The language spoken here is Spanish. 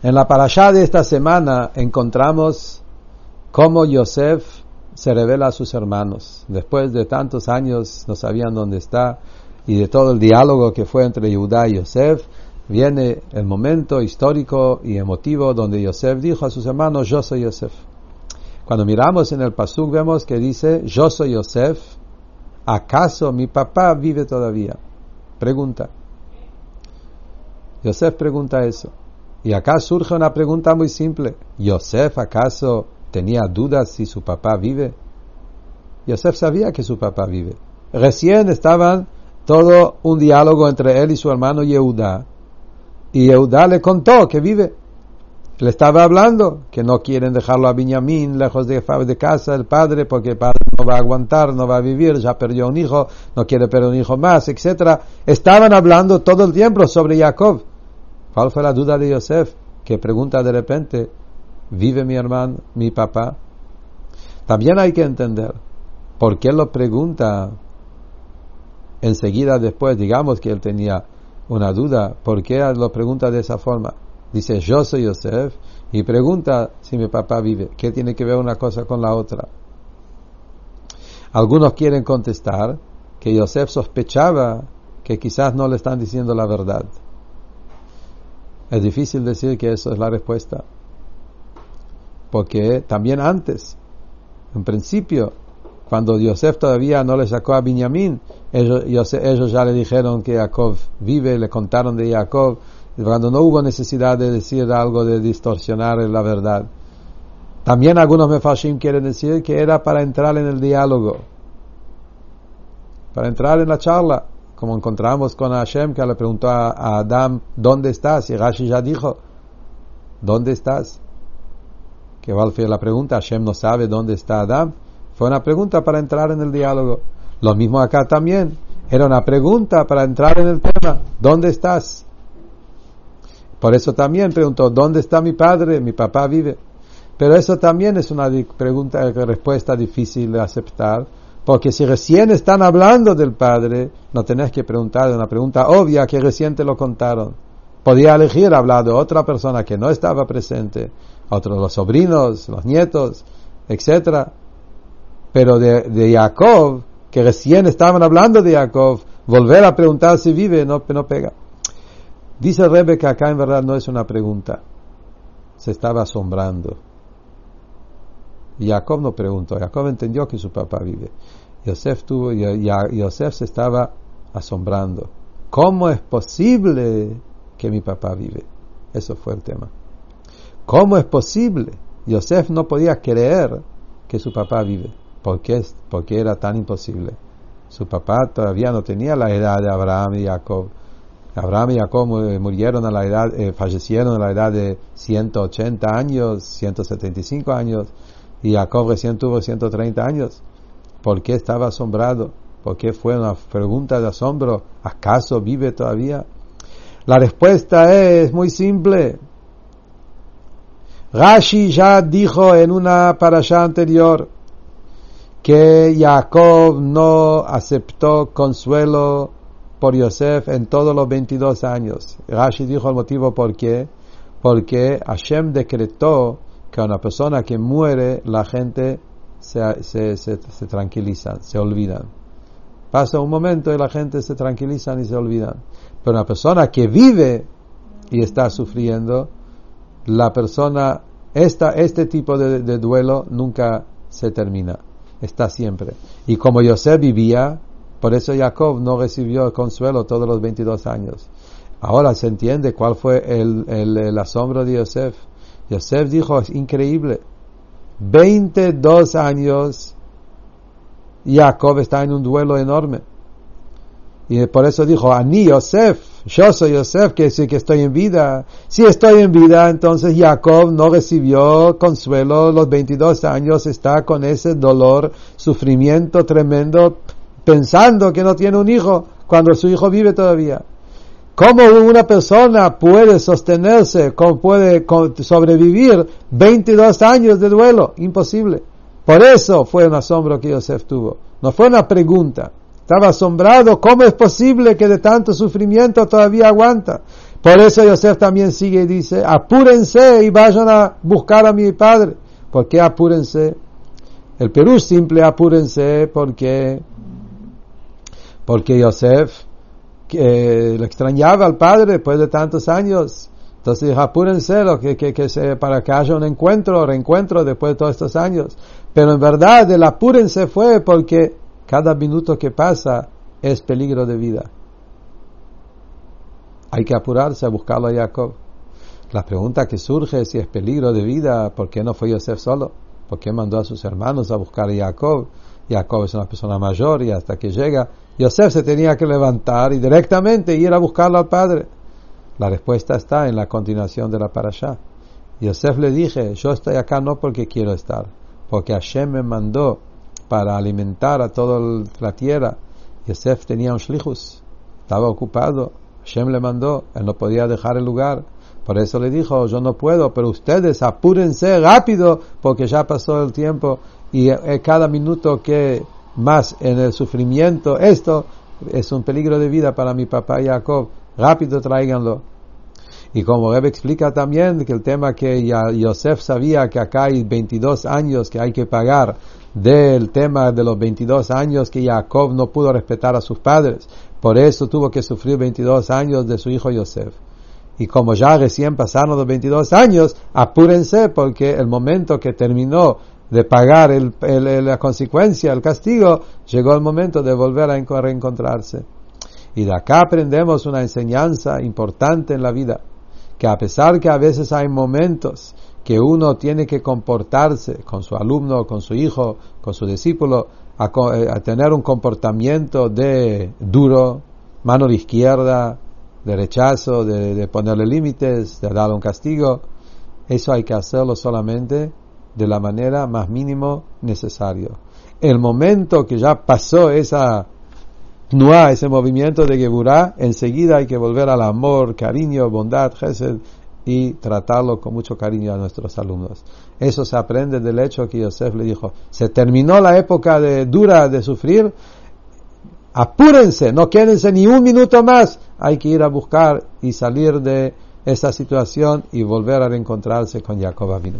En la parashá de esta semana encontramos cómo Yosef se revela a sus hermanos. Después de tantos años no sabían dónde está y de todo el diálogo que fue entre Judá y Yosef, viene el momento histórico y emotivo donde Yosef dijo a sus hermanos, yo soy Yosef. Cuando miramos en el Pasuk vemos que dice, yo soy Yosef, ¿acaso mi papá vive todavía? Pregunta. Yosef pregunta eso. Y acá surge una pregunta muy simple. ¿Yosef acaso tenía dudas si su papá vive? Yosef sabía que su papá vive. Recién estaban todo un diálogo entre él y su hermano Yehuda. Y Yehuda le contó que vive. Le estaba hablando que no quieren dejarlo a Benjamín lejos de, de casa el padre porque el padre no va a aguantar, no va a vivir, ya perdió un hijo, no quiere perder un hijo más, etc. Estaban hablando todo el tiempo sobre Jacob. ¿Cuál fue la duda de Yosef? Que pregunta de repente, ¿vive mi hermano, mi papá? También hay que entender por qué lo pregunta enseguida después, digamos que él tenía una duda, ¿por qué lo pregunta de esa forma? Dice, yo soy Yosef, y pregunta si mi papá vive. ¿Qué tiene que ver una cosa con la otra? Algunos quieren contestar que Yosef sospechaba que quizás no le están diciendo la verdad. Es difícil decir que eso es la respuesta. Porque también antes, en principio, cuando Yosef todavía no le sacó a Benjamín, ellos, ya le dijeron que Jacob vive, le contaron de Jacob, cuando no hubo necesidad de decir algo, de distorsionar la verdad. También algunos mefashim quieren decir que era para entrar en el diálogo, para entrar en la charla como encontramos con Hashem que le preguntó a, Adam, ¿dónde estás? Y Rashi ya dijo, ¿dónde estás? Que fue la pregunta, Hashem no sabe dónde está Adam. Fue una pregunta para entrar en el diálogo. Lo mismo acá también. Era una pregunta para entrar en el tema. ¿Dónde estás? Por eso también preguntó, ¿dónde está mi padre? Mi papá vive. Pero eso también es una pregunta, respuesta difícil de aceptar, porque si recién están hablando del padre, no tenés que preguntar una pregunta obvia que recién te lo contaron. Podía elegir hablar de otra persona que no estaba presente, otros los sobrinos, los nietos, etc. Pero de, Jacob, que recién estaban hablando de Jacob, volver a preguntar si vive no, no pega. Dice Rebe que acá en verdad no es una pregunta, se estaba asombrando. Jacob no preguntó, Jacob entendió que su papá vive. Yosef, tuvo, Yosef se estaba asombrando. ¿Cómo es posible que mi papá vive? Eso fue el tema. ¿Cómo es posible? Yosef no podía creer que su papá vive. ¿Por qué? Porque era tan imposible. Su papá todavía no tenía la edad de Abraham y Jacob. Abraham y Jacob murieron a la edad, eh, fallecieron a la edad de 180 años, 175 años, y Jacob recién tuvo 130 años. ¿Por qué estaba asombrado? ¿Por qué fue una pregunta de asombro? ¿Acaso vive todavía? La respuesta es muy simple. Rashi ya dijo en una parasha anterior que Jacob no aceptó consuelo por Yosef en todos los 22 años. Rashi dijo el motivo por qué. Porque Hashem decretó que una persona que muere, la gente se, se, se, se tranquilizan, se olvidan. Pasa un momento y la gente se tranquilizan y se olvidan. Pero una persona que vive y está sufriendo, la persona, esta, este tipo de, duelo nunca se termina, está siempre. Y como Yosef vivía, por eso Jacob no recibió consuelo todos los 22 años. Ahora se entiende cuál fue el, el, el asombro de Yosef. Yosef dijo, es increíble, 22 años, Jacob está en un duelo enorme. Y por eso dijo, Ani Yosef, yo soy Yosef, que sí que estoy en vida. Si estoy en vida, entonces Jacob no recibió consuelo los 22 años, está con ese dolor, sufrimiento tremendo, pensando que no tiene un hijo, cuando su hijo vive todavía. ¿Cómo una persona puede sostenerse, cómo puede sobrevivir 22 años de duelo? Imposible. Por eso fue un asombro que Yosef tuvo. No fue una pregunta. Estaba asombrado, ¿cómo es posible que de tanto sufrimiento todavía aguanta? Por eso Yosef también sigue y dice, apúrense y vayan a buscar a mi padre. ¿Por qué apúrense? El Perú simple apúrense porque, porque Yosef que le extrañaba al padre después de tantos años. Entonces dijo, apúrense lo que, que, que para que haya un encuentro, reencuentro después de todos estos años. Pero en verdad el apúrense fue porque cada minuto que pasa es peligro de vida. Hay que apurarse a buscarlo a Jacob. La pregunta que surge si es peligro de vida, ¿por qué no fue Yosef solo? ¿Por qué mandó a sus hermanos a buscar a Jacob? Jacob es una persona mayor y hasta que llega, Yosef se tenía que levantar y directamente ir a buscarlo al padre. La respuesta está en la continuación de la parasha. Yosef le dije, yo estoy acá no porque quiero estar, porque Hashem me mandó para alimentar a toda la tierra. Yosef tenía un shlichus, estaba ocupado, Hashem le mandó, él no podía dejar el lugar. Por eso le dijo, yo no puedo, pero ustedes apúrense rápido porque ya pasó el tiempo y eh, cada minuto que más en el sufrimiento, esto es un peligro de vida para mi papá Jacob. Rápido tráiganlo. Y como Reb explica también que el tema que ya Yosef sabía que acá hay 22 años que hay que pagar del tema de los 22 años que Jacob no pudo respetar a sus padres. Por eso tuvo que sufrir 22 años de su hijo Yosef. Y como ya recién pasaron los 22 años, apúrense porque el momento que terminó de pagar la consecuencia, el castigo, llegó el momento de volver a reencontrarse. Y de acá aprendemos una enseñanza importante en la vida, que a pesar que a veces hay momentos que uno tiene que comportarse con su alumno, con su hijo, con su discípulo, a, eh, a tener un comportamiento de duro, mano de izquierda, de rechazo, de, ponerle límites, de darle un castigo, eso hay que hacerlo solamente de la manera más mínimo necesario. El momento que ya pasó esa nuá, ese movimiento de Geburá, enseguida hay que volver al amor, cariño, bondad, gesed y tratarlo con mucho cariño a nuestros alumnos. Eso se aprende del hecho que Yosef le dijo, se terminó la época de dura de sufrir, apúrense, no quédense ni un minuto más, hay que ir a buscar y salir de esta situación y volver a reencontrarse con Jacob Avinu.